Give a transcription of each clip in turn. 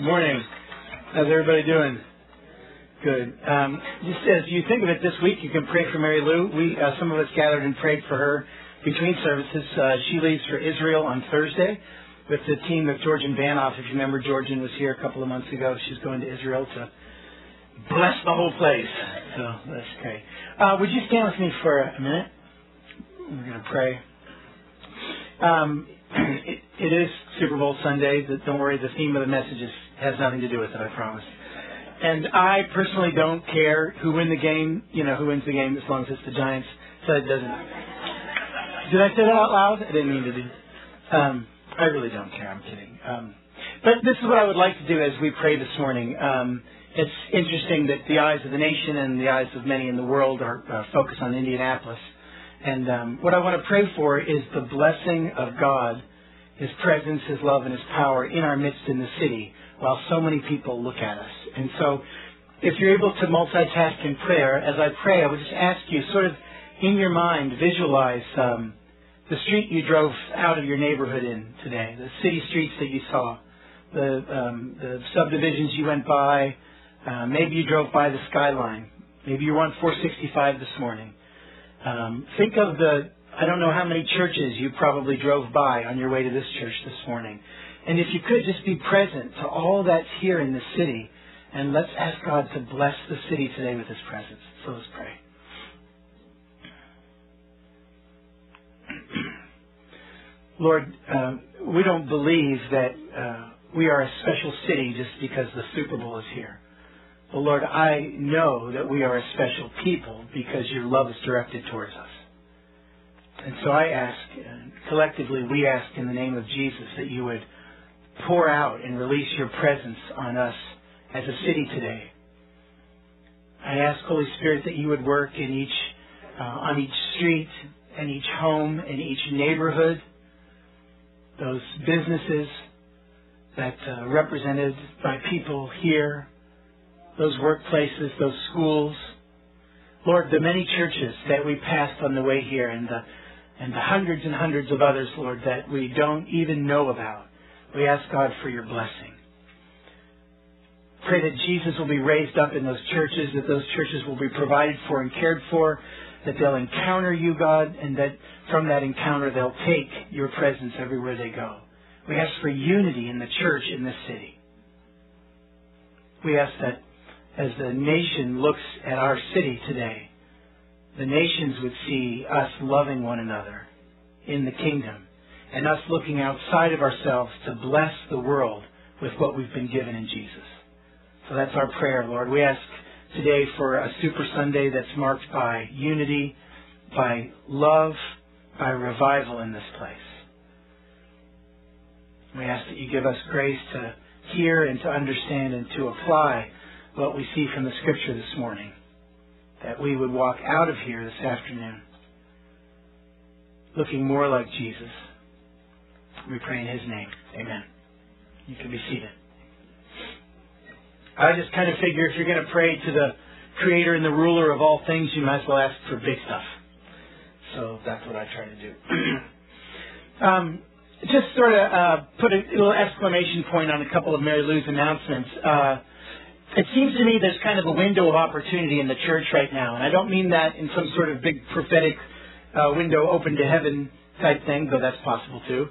Morning. How's everybody doing? Good. Um, just as you think of it this week, you can pray for Mary Lou. We, uh, some of us gathered and prayed for her between services. Uh, she leaves for Israel on Thursday with the team of Georgian Banov. If you remember, Georgian was here a couple of months ago. She's going to Israel to bless the whole place. So that's great. Uh, would you stand with me for a minute? We're going to pray. Um, it, it is Super Bowl Sunday. But don't worry, the theme of the message is, has nothing to do with it, I promise. And I personally don't care who wins the game, you know, who wins the game as long as it's the Giants. So it doesn't. Did I say that out loud? I didn't mean to do. Um, I really don't care. I'm kidding. Um, but this is what I would like to do as we pray this morning. Um, it's interesting that the eyes of the nation and the eyes of many in the world are uh, focused on Indianapolis. And um, what I want to pray for is the blessing of God, His presence, His love, and His power in our midst in the city while so many people look at us. And so, if you're able to multitask in prayer, as I pray, I would just ask you, sort of in your mind, visualize um, the street you drove out of your neighborhood in today, the city streets that you saw, the, um, the subdivisions you went by. Uh, maybe you drove by the skyline. Maybe you were on 465 this morning. Um, think of the, I don't know how many churches you probably drove by on your way to this church this morning. And if you could just be present to all that's here in the city, and let's ask God to bless the city today with His presence. So let's pray. Lord, uh, we don't believe that uh, we are a special city just because the Super Bowl is here. But Lord, I know that we are a special people because your love is directed towards us. And so I ask, collectively, we ask in the name of Jesus that you would pour out and release your presence on us as a city today. I ask, Holy Spirit, that you would work in each, uh, on each street, and each home, in each neighborhood, those businesses that uh, represented by people here those workplaces, those schools. Lord, the many churches that we passed on the way here and the, and the hundreds and hundreds of others, Lord, that we don't even know about. We ask God for your blessing. Pray that Jesus will be raised up in those churches, that those churches will be provided for and cared for, that they'll encounter you, God, and that from that encounter they'll take your presence everywhere they go. We ask for unity in the church in this city. We ask that as the nation looks at our city today, the nations would see us loving one another in the kingdom and us looking outside of ourselves to bless the world with what we've been given in Jesus. So that's our prayer, Lord. We ask today for a Super Sunday that's marked by unity, by love, by revival in this place. We ask that you give us grace to hear and to understand and to apply what we see from the scripture this morning. That we would walk out of here this afternoon looking more like Jesus. We pray in His name. Amen. You can be seated. I just kind of figure if you're going to pray to the creator and the ruler of all things, you might as well ask for big stuff. So that's what I try to do. um, just sort of uh, put a little exclamation point on a couple of Mary Lou's announcements. Uh, it seems to me there's kind of a window of opportunity in the church right now, and I don't mean that in some sort of big prophetic uh, window open to heaven type thing, though that's possible too.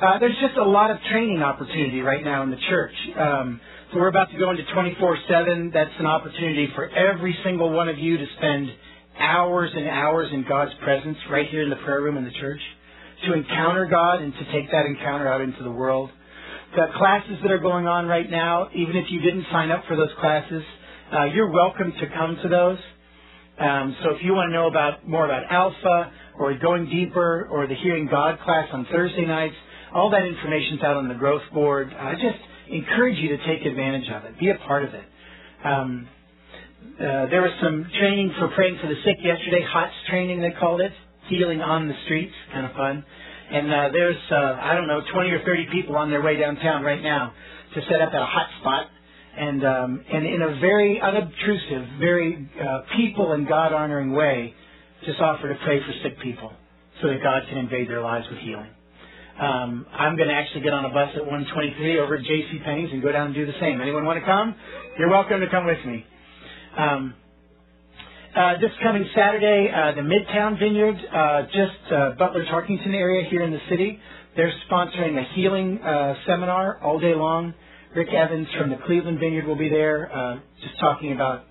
Uh, there's just a lot of training opportunity right now in the church. Um, so we're about to go into 24/7. That's an opportunity for every single one of you to spend hours and hours in God's presence right here in the prayer room in the church, to encounter God and to take that encounter out into the world the classes that are going on right now, even if you didn't sign up for those classes, uh, you're welcome to come to those. Um, so if you want to know about more about Alpha or going deeper or the Hearing God class on Thursday nights, all that information's out on the growth board. I just encourage you to take advantage of it. Be a part of it. Um, uh, there was some training for praying for the sick yesterday, HOTS training they called it, healing on the streets, kind of fun. And uh, there's, uh, I don't know, 20 or 30 people on their way downtown right now to set up at a hot spot. And, um, and in a very unobtrusive, very uh, people and God honoring way, just offer to pray for sick people so that God can invade their lives with healing. Um, I'm going to actually get on a bus at 123 over at J.C. Penney's and go down and do the same. Anyone want to come? You're welcome to come with me. Um, uh, this coming Saturday, uh, the Midtown Vineyard, uh, just uh, Butler Tarkington area here in the city, they're sponsoring a healing uh, seminar all day long. Rick Evans from the Cleveland Vineyard will be there, uh, just talking about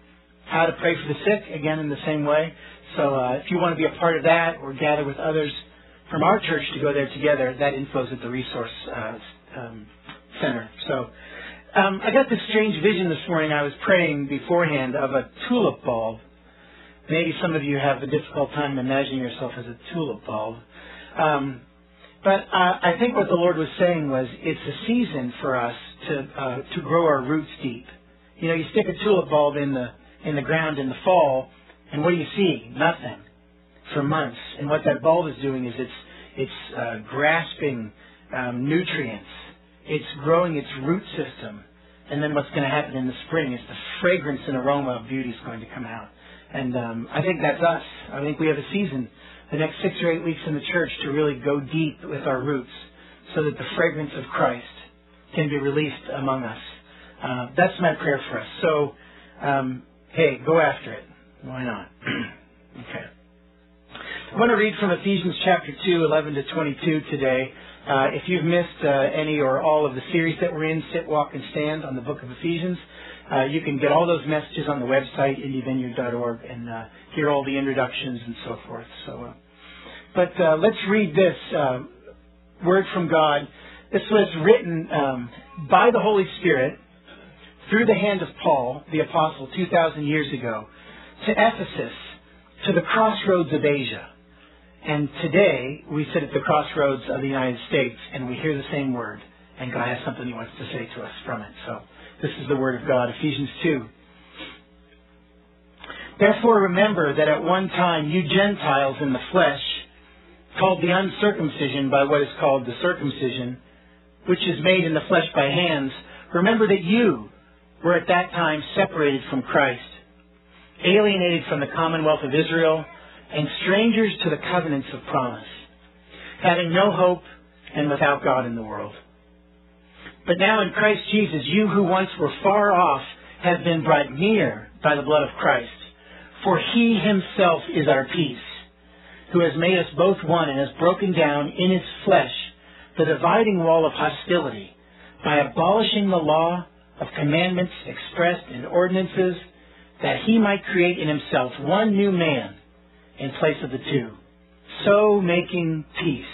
how to pray for the sick, again in the same way. So uh, if you want to be a part of that or gather with others from our church to go there together, that info's at the resource uh, um, center. So um, I got this strange vision this morning. I was praying beforehand of a tulip bulb. Maybe some of you have a difficult time imagining yourself as a tulip bulb. Um, but uh, I think what the Lord was saying was it's a season for us to uh, to grow our roots deep. You know, you stick a tulip bulb in the in the ground in the fall, and what do you see? Nothing for months. And what that bulb is doing is it's it's uh, grasping um, nutrients. It's growing its root system. And then what's going to happen in the spring is the fragrance and aroma of beauty is going to come out. And um, I think that's us. I think we have a season, the next six or eight weeks in the church, to really go deep with our roots so that the fragrance of Christ can be released among us. Uh, that's my prayer for us. So, um, hey, go after it. Why not? okay. I want to read from Ephesians chapter 2, 11 to 22 today. Uh, if you've missed uh, any or all of the series that we're in, Sit, Walk, and Stand on the book of Ephesians, uh, you can get all those messages on the website, indyvineyard.org, and uh, hear all the introductions and so forth. So, uh, but uh, let's read this word from God this was written um, by the Holy Spirit through the hand of Paul, the apostle, 2,000 years ago, to Ephesus, to the crossroads of Asia. And today, we sit at the crossroads of the United States and we hear the same word. And God has something He wants to say to us from it. So, this is the Word of God, Ephesians 2. Therefore, remember that at one time you Gentiles in the flesh, called the uncircumcision by what is called the circumcision, which is made in the flesh by hands, remember that you were at that time separated from Christ, alienated from the commonwealth of Israel, and strangers to the covenants of promise, having no hope and without God in the world. But now in Christ Jesus, you who once were far off have been brought near by the blood of Christ. For he himself is our peace, who has made us both one and has broken down in his flesh the dividing wall of hostility by abolishing the law of commandments expressed in ordinances that he might create in himself one new man in place of the two, so making peace,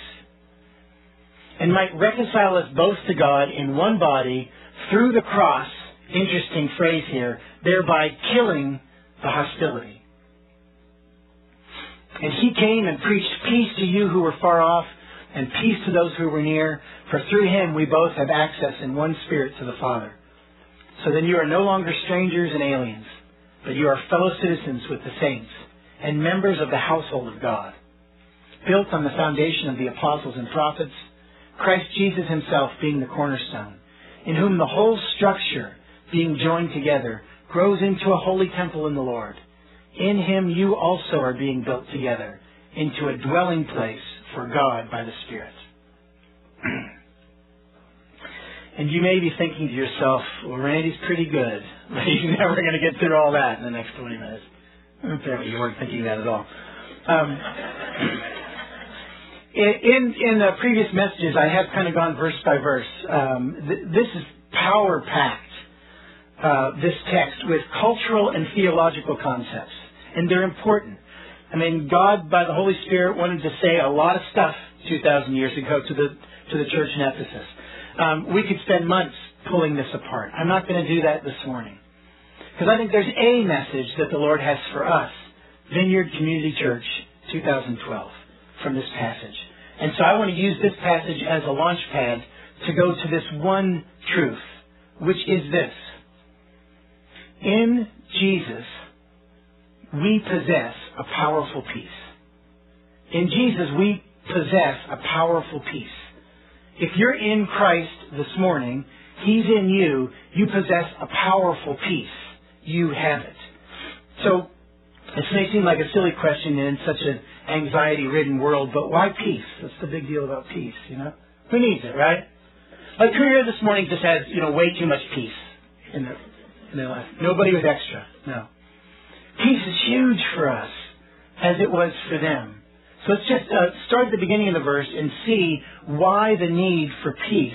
and might reconcile us both to God in one body through the cross, interesting phrase here, thereby killing the hostility. And he came and preached peace to you who were far off and peace to those who were near, for through him we both have access in one spirit to the Father. So then you are no longer strangers and aliens, but you are fellow citizens with the saints and members of the household of God, built on the foundation of the apostles and prophets, Christ Jesus himself being the cornerstone, in whom the whole structure, being joined together, grows into a holy temple in the Lord. In him you also are being built together into a dwelling place for God by the Spirit. and you may be thinking to yourself, well, Randy's pretty good, but he's never going to get through all that in the next 20 minutes. Apparently you weren't thinking that at all. Um, in, in the previous messages, I have kind of gone verse by verse. Um, th- this is power packed, uh, this text, with cultural and theological concepts. And they're important. I mean, God, by the Holy Spirit, wanted to say a lot of stuff 2,000 years ago to the, to the church in Ephesus. Um, we could spend months pulling this apart. I'm not going to do that this morning. Because I think there's a message that the Lord has for us, Vineyard Community Church 2012, from this passage. And so I want to use this passage as a launch pad to go to this one truth, which is this. In Jesus, we possess a powerful peace. In Jesus, we possess a powerful peace. If you're in Christ this morning, He's in you, you possess a powerful peace. You have it. So, this may seem like a silly question in such an anxiety ridden world, but why peace? What's the big deal about peace, you know? Who needs it, right? Like who here this morning just has, you know, way too much peace in their, in their life? Nobody with extra. No. Peace is huge for us, as it was for them. So let's just uh, start at the beginning of the verse and see why the need for peace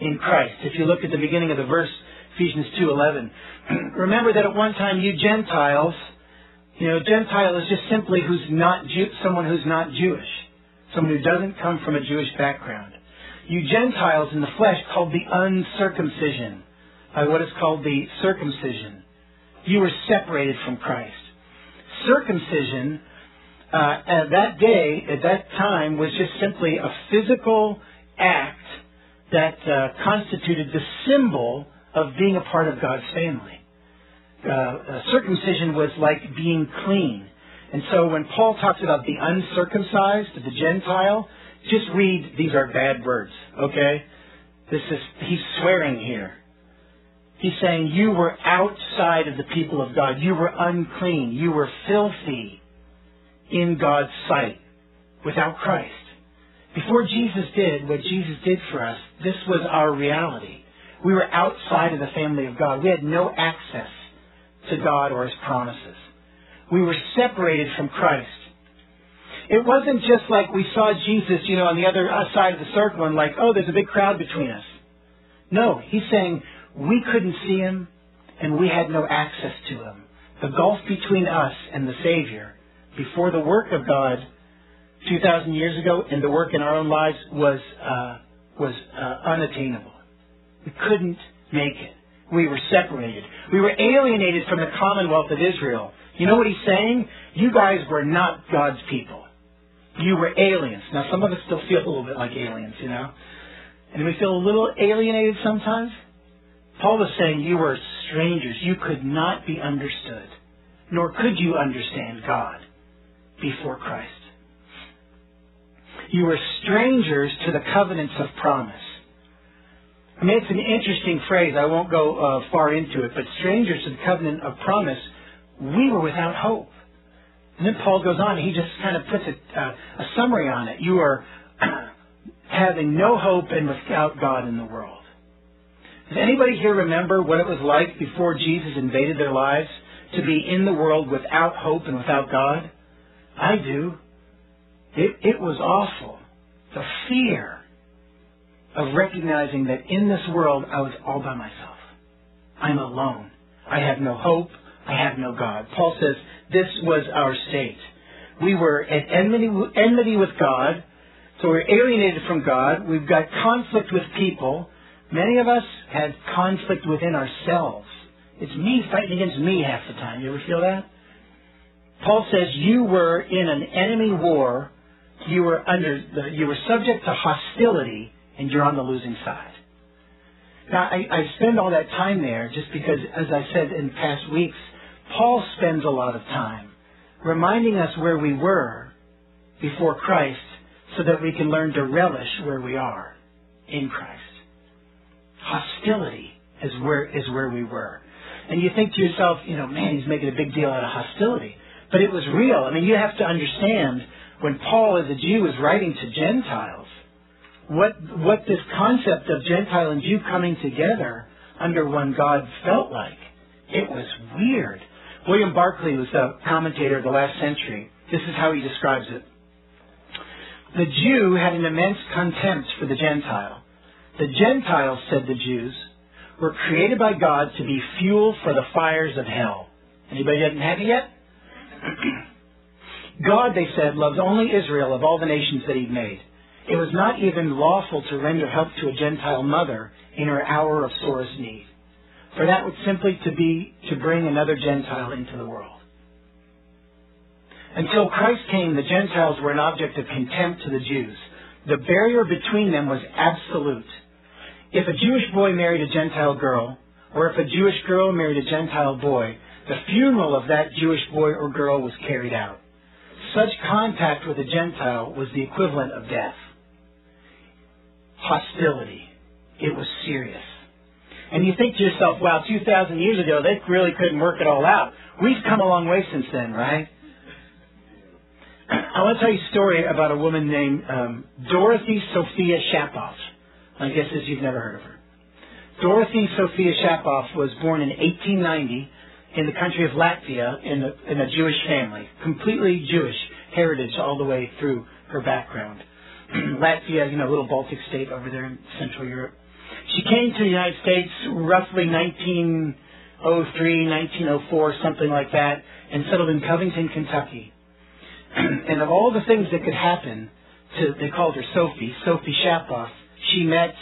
in Christ. If you look at the beginning of the verse, Ephesians 2:11, remember that at one time you Gentiles, you know, Gentile is just simply who's not Jew, someone who's not Jewish, someone who doesn't come from a Jewish background. You Gentiles in the flesh called the uncircumcision by what is called the circumcision. You were separated from Christ. Circumcision uh, at that day, at that time, was just simply a physical act that uh, constituted the symbol of being a part of God's family. Uh, circumcision was like being clean. And so when Paul talks about the uncircumcised, the Gentile, just read, these are bad words, okay? This is, he's swearing here. He's saying you were outside of the people of God. You were unclean. You were filthy in God's sight without Christ. Before Jesus did what Jesus did for us, this was our reality. We were outside of the family of God. We had no access to God or His promises. We were separated from Christ. It wasn't just like we saw Jesus, you know, on the other side of the circle and like, oh, there's a big crowd between us. No, He's saying we couldn't see Him and we had no access to Him. The gulf between us and the Savior before the work of God 2,000 years ago and the work in our own lives was, uh, was uh, unattainable. We couldn't make it. We were separated. We were alienated from the commonwealth of Israel. You know what he's saying? You guys were not God's people. You were aliens. Now, some of us still feel a little bit like aliens, you know? And we feel a little alienated sometimes. Paul was saying you were strangers. You could not be understood, nor could you understand God before Christ. You were strangers to the covenants of promise. I mean, it's an interesting phrase. I won't go uh, far into it, but strangers to the covenant of promise, we were without hope. And then Paul goes on, he just kind of puts a, uh, a summary on it. You are having no hope and without God in the world. Does anybody here remember what it was like before Jesus invaded their lives to be in the world without hope and without God? I do. It, it was awful. The fear of recognizing that in this world I was all by myself. I'm alone. I have no hope. I have no God. Paul says this was our state. We were at enmity, enmity with God, so we're alienated from God. We've got conflict with people. Many of us had conflict within ourselves. It's me fighting against me half the time. You ever feel that? Paul says you were in an enemy war, you were under the, you were subject to hostility, and you're on the losing side. Now I, I spend all that time there just because, as I said in past weeks, Paul spends a lot of time reminding us where we were before Christ so that we can learn to relish where we are in Christ. Hostility is where is where we were. And you think to yourself, you know, man, he's making a big deal out of hostility. But it was real. I mean, you have to understand when Paul, as a Jew, is writing to Gentiles, what what this concept of Gentile and Jew coming together under one God felt like. It was weird. William Barclay was a commentator of the last century. This is how he describes it. The Jew had an immense contempt for the Gentile. The Gentiles, said the Jews, were created by God to be fuel for the fires of hell. Anybody doesn't have it yet? God, they said, loves only Israel of all the nations that he'd made. It was not even lawful to render help to a Gentile mother in her hour of sorest need. For that would simply to be to bring another Gentile into the world. Until Christ came, the Gentiles were an object of contempt to the Jews. The barrier between them was absolute. If a Jewish boy married a Gentile girl, or if a Jewish girl married a Gentile boy, the funeral of that Jewish boy or girl was carried out. Such contact with a Gentile was the equivalent of death. Hostility. It was serious. And you think to yourself, wow, 2,000 years ago, they really couldn't work it all out. We've come a long way since then, right? I want to tell you a story about a woman named um, Dorothy Sophia Shapoff. My guess is you've never heard of her. Dorothy Sophia Shapoff was born in 1890 in the country of Latvia in a, in a Jewish family, completely Jewish heritage all the way through her background. Latvia, you know, little Baltic state over there in Central Europe. She came to the United States roughly 1903, 1904, something like that, and settled in Covington, Kentucky. and of all the things that could happen to, they called her Sophie, Sophie Shapoff, she met,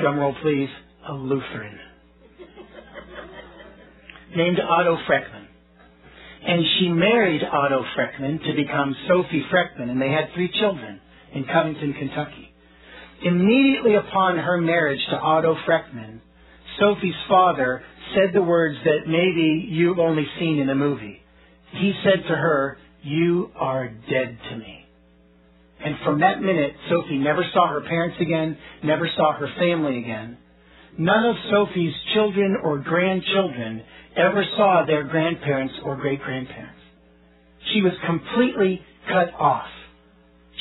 drumroll please, a Lutheran named Otto Freckman. And she married Otto Freckman to become Sophie Freckman, and they had three children in Covington, Kentucky. Immediately upon her marriage to Otto Freckman, Sophie's father said the words that maybe you've only seen in a movie. He said to her, You are dead to me. And from that minute, Sophie never saw her parents again, never saw her family again. None of Sophie's children or grandchildren ever saw their grandparents or great grandparents. She was completely cut off.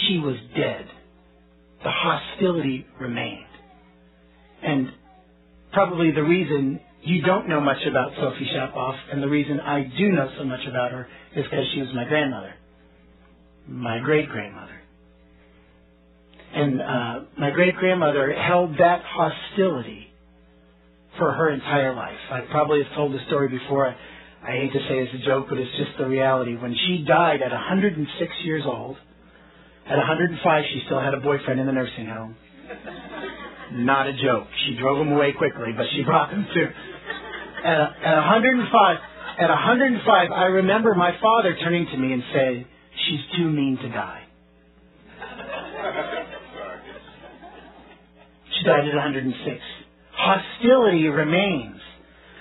She was dead. The hostility remained. And probably the reason you don't know much about Sophie Shapoff, and the reason I do know so much about her, is because she was my grandmother, my great grandmother. And uh, my great grandmother held that hostility for her entire life. I probably have told the story before. I, I hate to say it's a joke, but it's just the reality. When she died at 106 years old, at 105 she still had a boyfriend in the nursing home. Not a joke. She drove him away quickly, but she brought him to. At, at 105, at 105, I remember my father turning to me and saying, "She's too mean to die." She died at 106 hostility remains.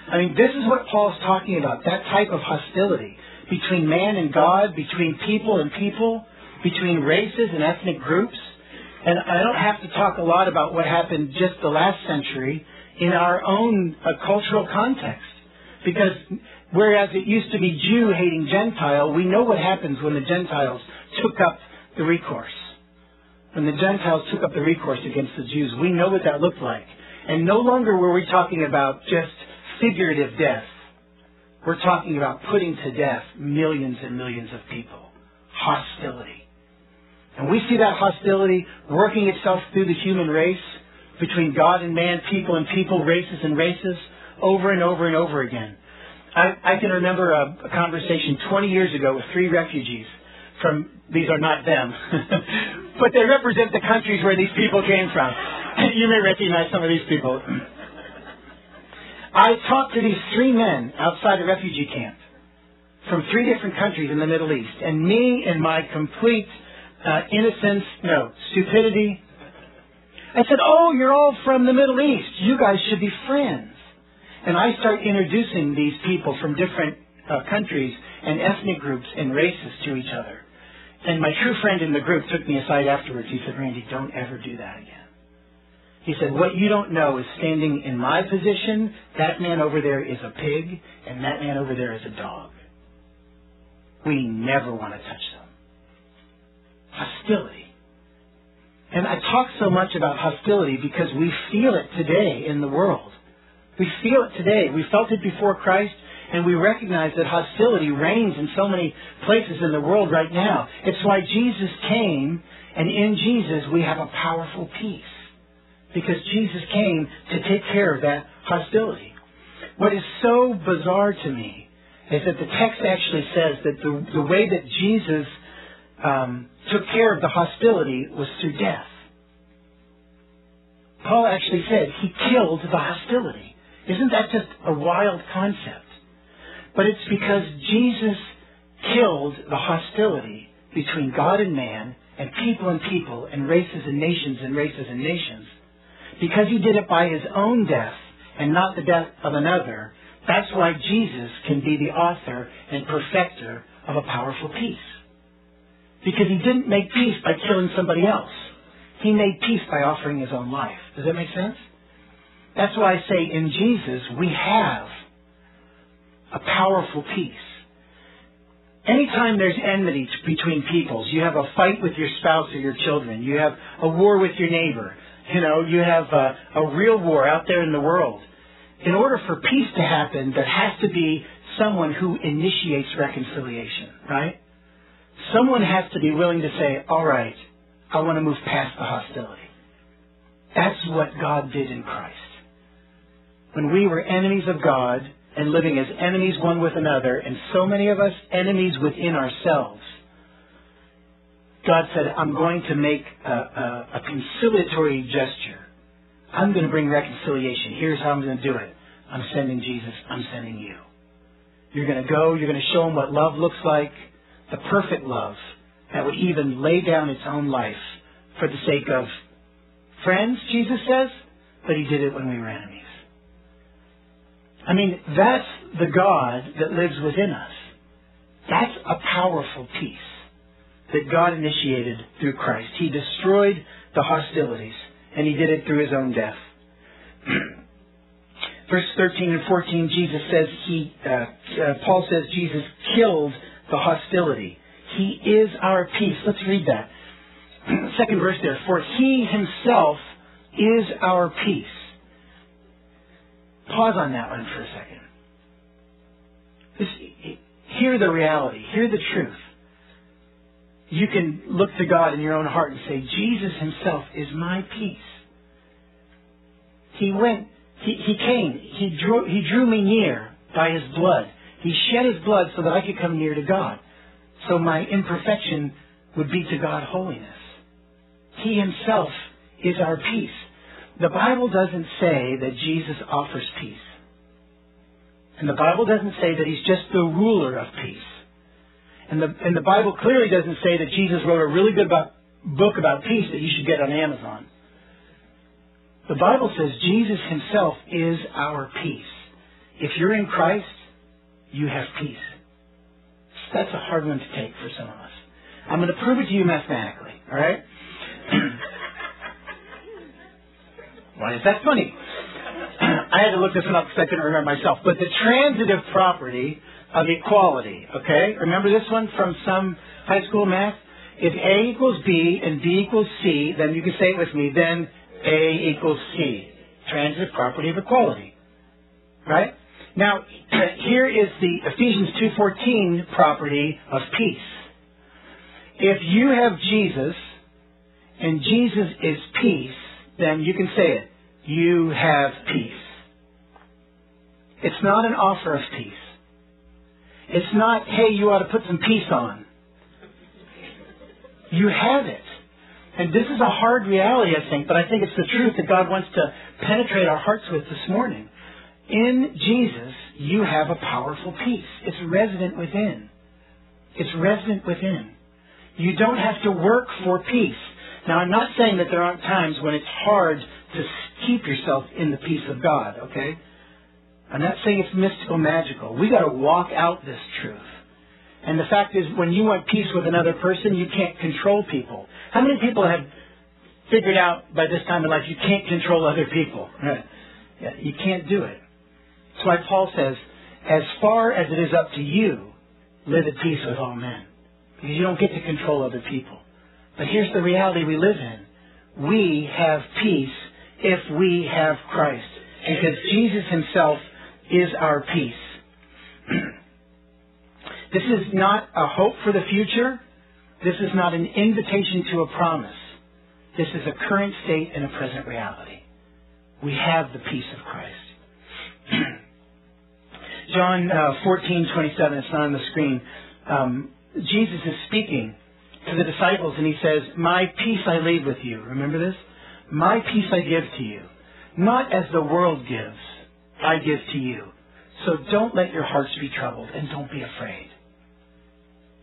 I mean, this is what Paul's talking about, that type of hostility between man and God, between people and people, between races and ethnic groups. And I don't have to talk a lot about what happened just the last century in our own uh, cultural context. Because whereas it used to be Jew hating Gentile, we know what happens when the Gentiles took up the recourse. When the Gentiles took up the recourse against the Jews, we know what that looked like. And no longer were we talking about just figurative death. We're talking about putting to death millions and millions of people. Hostility. And we see that hostility working itself through the human race between God and man, people and people, races and races, over and over and over again. I, I can remember a, a conversation 20 years ago with three refugees from, these are not them, but they represent the countries where these people came from. you may recognize some of these people. I talked to these three men outside a refugee camp from three different countries in the Middle East. And me, in my complete uh, innocence, no, stupidity, I said, Oh, you're all from the Middle East. You guys should be friends. And I start introducing these people from different uh, countries and ethnic groups and races to each other. And my true friend in the group took me aside afterwards. He said, Randy, don't ever do that again. He said, What you don't know is standing in my position, that man over there is a pig, and that man over there is a dog. We never want to touch them. Hostility. And I talk so much about hostility because we feel it today in the world. We feel it today. We felt it before Christ, and we recognize that hostility reigns in so many places in the world right now. It's why Jesus came, and in Jesus we have a powerful peace because Jesus came to take care of that hostility. What is so bizarre to me is that the text actually says that the, the way that Jesus um, took care of the hostility was through death. Paul actually said he killed the hostility. Isn't that just a wild concept? But it's because Jesus killed the hostility between God and man and people and people and races and nations and races and nations because he did it by his own death and not the death of another, that's why Jesus can be the author and perfecter of a powerful peace. Because he didn't make peace by killing somebody else. He made peace by offering his own life. Does that make sense? That's why I say in Jesus we have a powerful peace. anytime there's enmity between peoples, you have a fight with your spouse or your children, you have a war with your neighbor, you know, you have a, a real war out there in the world. In order for peace to happen, there has to be someone who initiates reconciliation, right? Someone has to be willing to say, all right, I want to move past the hostility. That's what God did in Christ. When we were enemies of God and living as enemies one with another, and so many of us enemies within ourselves, God said, I'm going to make a, a, a conciliatory gesture. I'm going to bring reconciliation. Here's how I'm going to do it. I'm sending Jesus. I'm sending you. You're going to go. You're going to show them what love looks like, the perfect love that would even lay down its own life for the sake of friends, Jesus says, but he did it when we were enemies. I mean, that's the God that lives within us. That's a powerful peace that God initiated through Christ. He destroyed the hostilities, and he did it through his own death. Verse 13 and 14, Jesus says he, uh, uh, Paul says Jesus killed the hostility. He is our peace. Let's read that. Second verse there. For he himself is our peace. Pause on that one for a second. Hear the reality. Hear the truth. You can look to God in your own heart and say, Jesus himself is my peace. He went, he, he came, he drew, he drew me near by his blood. He shed his blood so that I could come near to God. So my imperfection would be to God holiness. He himself is our peace. The Bible doesn't say that Jesus offers peace. And the Bible doesn't say that he's just the ruler of peace. And the, and the Bible clearly doesn't say that Jesus wrote a really good book about peace that you should get on Amazon. The Bible says Jesus himself is our peace. If you're in Christ, you have peace. That's a hard one to take for some of us. I'm going to prove it to you mathematically, all right? Why is that funny? I had to look this one up because I couldn't remember myself. But the transitive property of equality, okay? Remember this one from some high school math? If A equals B and B equals C, then you can say it with me, then A equals C. Transitive property of equality. Right? Now, here is the Ephesians 2.14 property of peace. If you have Jesus, and Jesus is peace, then you can say it. You have peace. It's not an offer of peace. It's not, hey, you ought to put some peace on. You have it. And this is a hard reality, I think, but I think it's the truth that God wants to penetrate our hearts with this morning. In Jesus, you have a powerful peace. It's resident within. It's resident within. You don't have to work for peace. Now, I'm not saying that there aren't times when it's hard to keep yourself in the peace of God, okay? I'm not saying it's mystical, magical. We got to walk out this truth. And the fact is, when you want peace with another person, you can't control people. How many people have figured out by this time in life you can't control other people? Right. Yeah, you can't do it. That's why Paul says, as far as it is up to you, live at peace with all men. Because you don't get to control other people. But here's the reality we live in. We have peace if we have Christ. Because Jesus himself is our peace. this is not a hope for the future. This is not an invitation to a promise. This is a current state and a present reality. We have the peace of Christ. John uh, 14, 27, it's not on the screen. Um, Jesus is speaking to the disciples and he says, My peace I leave with you. Remember this? My peace I give to you. Not as the world gives, I give to you. So don't let your hearts be troubled and don't be afraid.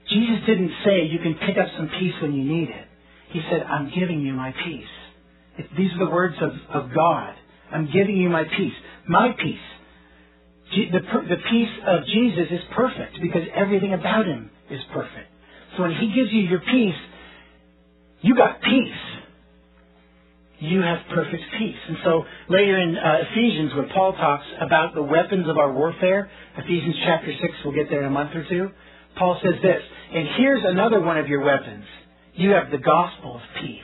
Jesus didn't say you can pick up some peace when you need it. He said, I'm giving you my peace. These are the words of, of God. I'm giving you my peace. My peace. The, the peace of Jesus is perfect because everything about him is perfect. So when he gives you your peace, you got peace. You have perfect peace. And so later in uh, Ephesians, when Paul talks about the weapons of our warfare, Ephesians chapter 6, we'll get there in a month or two. Paul says this, and here's another one of your weapons. You have the gospel of peace.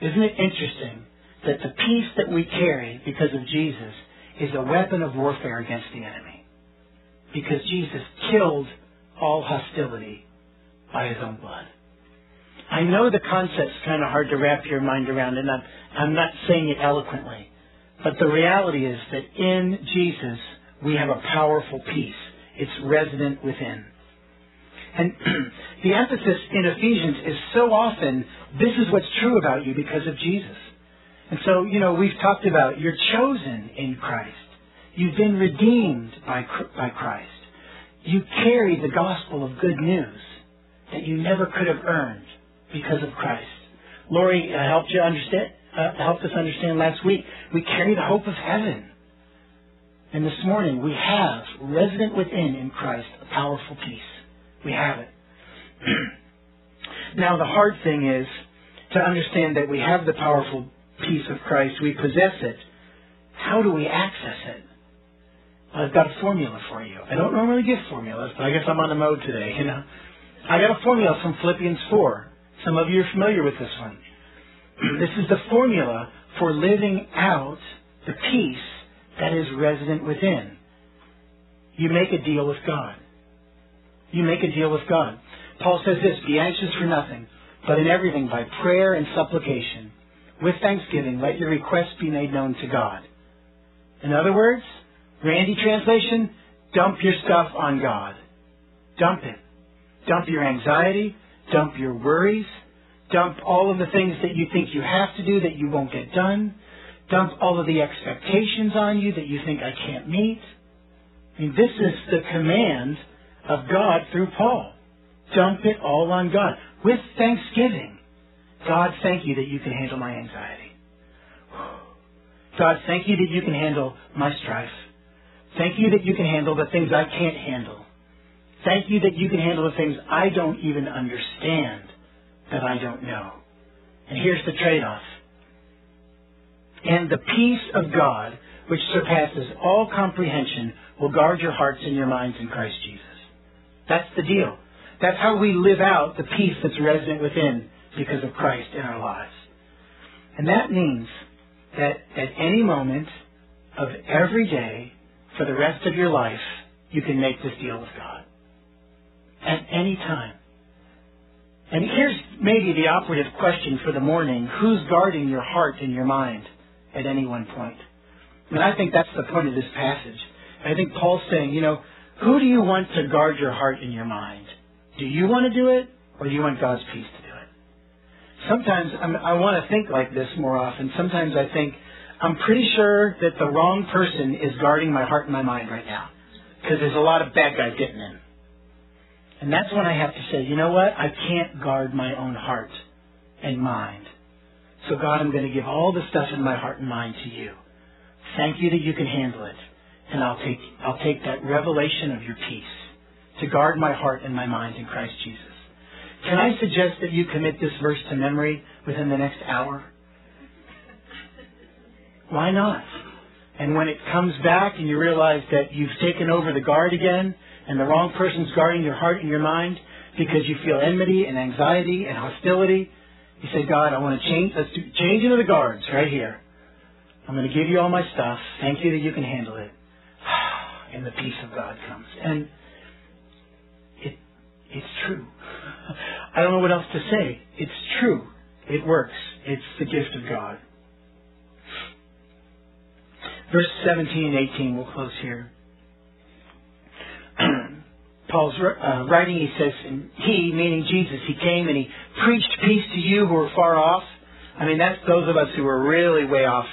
Isn't it interesting that the peace that we carry because of Jesus is a weapon of warfare against the enemy? Because Jesus killed all hostility by his own blood. I know the concept's kind of hard to wrap your mind around, and I'm, I'm not saying it eloquently. But the reality is that in Jesus, we have a powerful peace. It's resident within. And the emphasis in Ephesians is so often, this is what's true about you because of Jesus. And so, you know, we've talked about you're chosen in Christ. You've been redeemed by, by Christ. You carry the gospel of good news that you never could have earned because of Christ. Lori uh, helped you understand, uh, helped us understand last week. We carry the hope of heaven. And this morning we have resident within in Christ a powerful peace. We have it. now the hard thing is to understand that we have the powerful peace of Christ. We possess it. How do we access it? I've got a formula for you. I don't normally give formulas, but I guess I'm on the mode today, you know. I got a formula from Philippians 4. Some of you are familiar with this one. this is the formula for living out the peace that is resident within. You make a deal with God. You make a deal with God. Paul says this, be anxious for nothing, but in everything by prayer and supplication. With thanksgiving, let your requests be made known to God. In other words, Randy translation, dump your stuff on God. Dump it. Dump your anxiety, dump your worries, dump all of the things that you think you have to do that you won't get done, dump all of the expectations on you that you think I can't meet. I mean, this is the command of God through Paul. Dump it all on God with thanksgiving. God, thank you that you can handle my anxiety. God, thank you that you can handle my strife. Thank you that you can handle the things I can't handle. Thank you that you can handle the things I don't even understand that I don't know. And here's the trade off. And the peace of God, which surpasses all comprehension, will guard your hearts and your minds in Christ Jesus. That's the deal. That's how we live out the peace that's resident within because of Christ in our lives. And that means that at any moment of every day for the rest of your life, you can make this deal with God. At any time. And here's maybe the operative question for the morning. Who's guarding your heart and your mind at any one point? And I think that's the point of this passage. I think Paul's saying, you know, who do you want to guard your heart and your mind? Do you want to do it, or do you want God's peace to? Sometimes I'm, i want to think like this more often. Sometimes I think, I'm pretty sure that the wrong person is guarding my heart and my mind right now. Because there's a lot of bad guys getting in. And that's when I have to say, you know what? I can't guard my own heart and mind. So God, I'm going to give all the stuff in my heart and mind to you. Thank you that you can handle it and I'll take, I'll take that revelation of your peace to guard my heart and my mind in Christ Jesus. Can I suggest that you commit this verse to memory within the next hour? Why not? And when it comes back and you realize that you've taken over the guard again and the wrong person's guarding your heart and your mind because you feel enmity and anxiety and hostility, you say, God, I want to change, let's do, change into the guards right here. I'm going to give you all my stuff. Thank you that you can handle it and the peace of God comes. And it, it's true. I don't know what else to say. It's true. It works. It's the gift of God. Verse 17 and 18, we'll close here. Paul's uh, writing, he says, and he, meaning Jesus, he came and he preached peace to you who were far off. I mean, that's those of us who were really way off.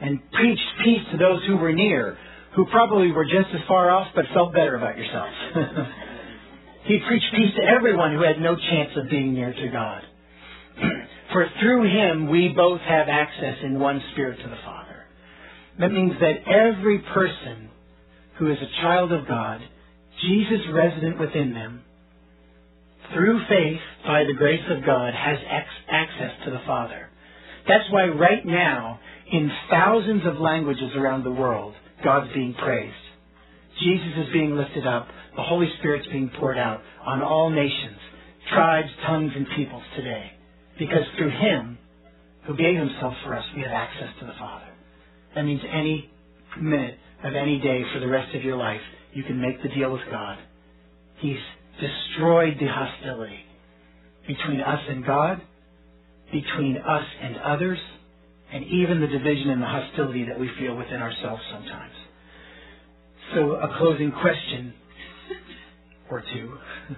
And preached peace to those who were near who probably were just as far off but felt better about yourselves. he preached peace to everyone who had no chance of being near to God. For through him we both have access in one spirit to the Father. That means that every person who is a child of God, Jesus resident within them, through faith by the grace of God, has access to the Father. That's why right now, in thousands of languages around the world, God's being praised. Jesus is being lifted up. The Holy Spirit's being poured out on all nations, tribes, tongues, and peoples today. Because through Him, who gave Himself for us, we have access to the Father. That means any minute of any day for the rest of your life, you can make the deal with God. He's destroyed the hostility between us and God, between us and others, and even the division and the hostility that we feel within ourselves sometimes. So, a closing question or two.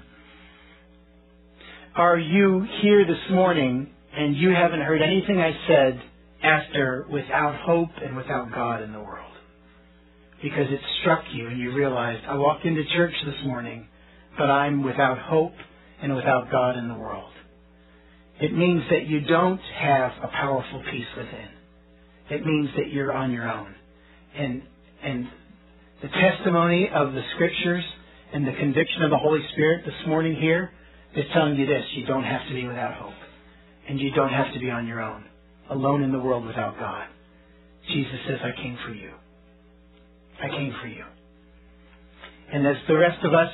Are you here this morning and you haven't heard anything I said after without hope and without God in the world? Because it struck you and you realized, I walked into church this morning, but I'm without hope and without God in the world. It means that you don't have a powerful peace within. It means that you're on your own. And, and the testimony of the scriptures and the conviction of the Holy Spirit this morning here is telling you this. You don't have to be without hope. And you don't have to be on your own, alone in the world without God. Jesus says, I came for you. I came for you. And as the rest of us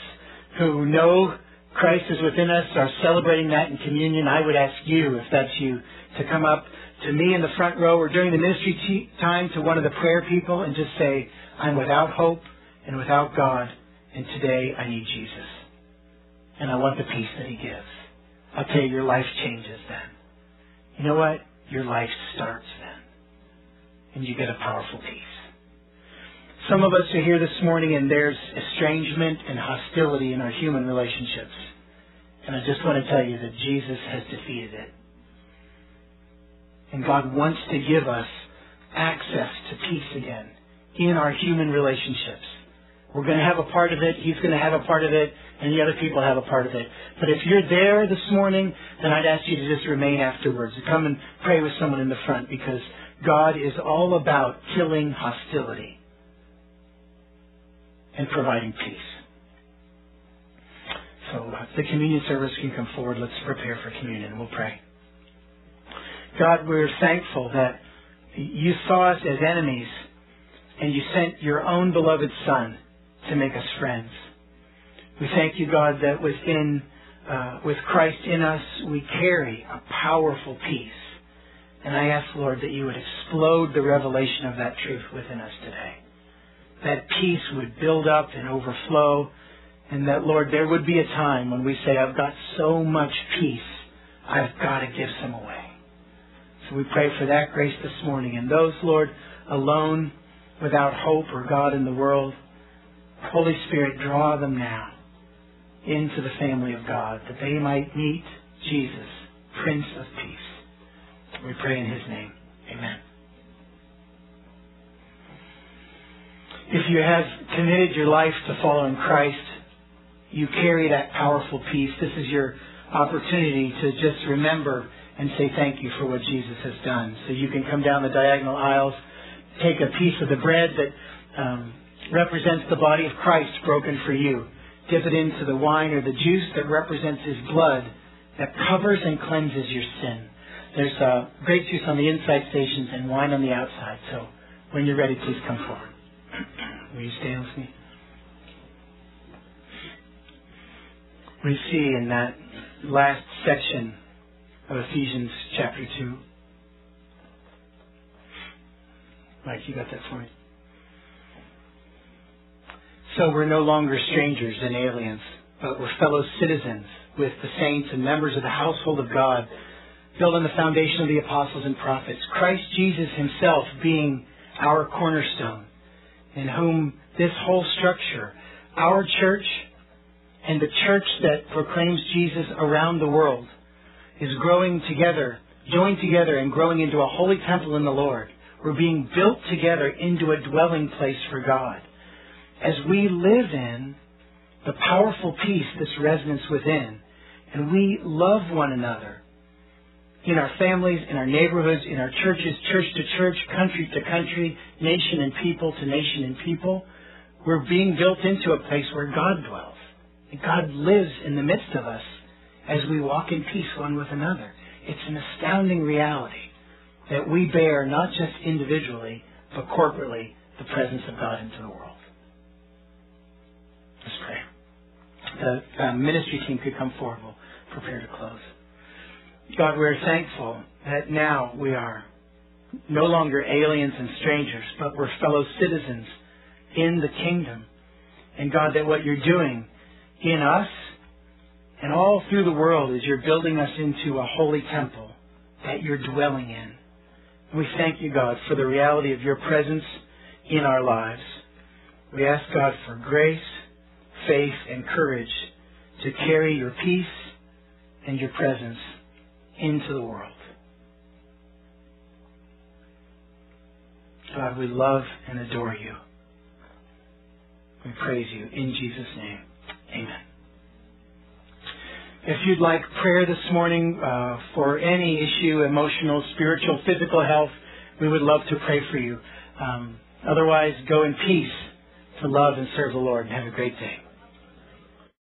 who know Christ is within us are celebrating that in communion, I would ask you, if that's you, to come up to me in the front row or during the ministry time to one of the prayer people and just say, I'm without hope and without God, and today I need Jesus. And I want the peace that He gives. I'll tell you, your life changes then. You know what? Your life starts then. And you get a powerful peace. Some of us are here this morning and there's estrangement and hostility in our human relationships. And I just want to tell you that Jesus has defeated it. And God wants to give us access to peace again in our human relationships. We're going to have a part of it. He's going to have a part of it. And the other people have a part of it. But if you're there this morning, then I'd ask you to just remain afterwards. Come and pray with someone in the front because God is all about killing hostility and providing peace. So uh, the communion service can come forward. Let's prepare for communion. We'll pray. God, we're thankful that you saw us as enemies and you sent your own beloved Son to make us friends. We thank you, God, that within, uh, with Christ in us, we carry a powerful peace. And I ask, Lord, that you would explode the revelation of that truth within us today that peace would build up and overflow, and that, Lord, there would be a time when we say, I've got so much peace, I've got to give some away. We pray for that grace this morning. And those, Lord, alone, without hope or God in the world, Holy Spirit, draw them now into the family of God, that they might meet Jesus, Prince of Peace. We pray in His name. Amen. If you have committed your life to following Christ, you carry that powerful peace. This is your opportunity to just remember and say thank you for what Jesus has done. So you can come down the diagonal aisles, take a piece of the bread that um, represents the body of Christ broken for you, dip it into the wine or the juice that represents His blood that covers and cleanses your sin. There's uh, grape juice on the inside stations and wine on the outside. So when you're ready, please come forward. Will you stand with me? We see in that last section of Ephesians chapter 2. Mike, you got that for me? So we're no longer strangers and aliens, but we're fellow citizens with the saints and members of the household of God, built on the foundation of the apostles and prophets, Christ Jesus himself being our cornerstone in whom this whole structure, our church and the church that proclaims Jesus around the world, is growing together, joined together and growing into a holy temple in the Lord. We're being built together into a dwelling place for God. As we live in the powerful peace, this resonance within, and we love one another, in our families, in our neighborhoods, in our churches, church to church, country to country, nation and people to nation and people. We're being built into a place where God dwells. And God lives in the midst of us as we walk in peace one with another. It's an astounding reality that we bear not just individually, but corporately, the presence of God into the world. Let's pray. the uh, ministry team could come forward, we'll prepare to close. God, we're thankful that now we are no longer aliens and strangers, but we're fellow citizens in the kingdom. And God, that what you're doing in us and all through the world as you're building us into a holy temple that you're dwelling in. We thank you, God, for the reality of your presence in our lives. We ask God for grace, faith, and courage to carry your peace and your presence into the world. God, we love and adore you. We praise you in Jesus' name. Amen. If you'd like prayer this morning uh, for any issue, emotional, spiritual, physical health, we would love to pray for you. Um, otherwise, go in peace to love and serve the Lord and have a great day.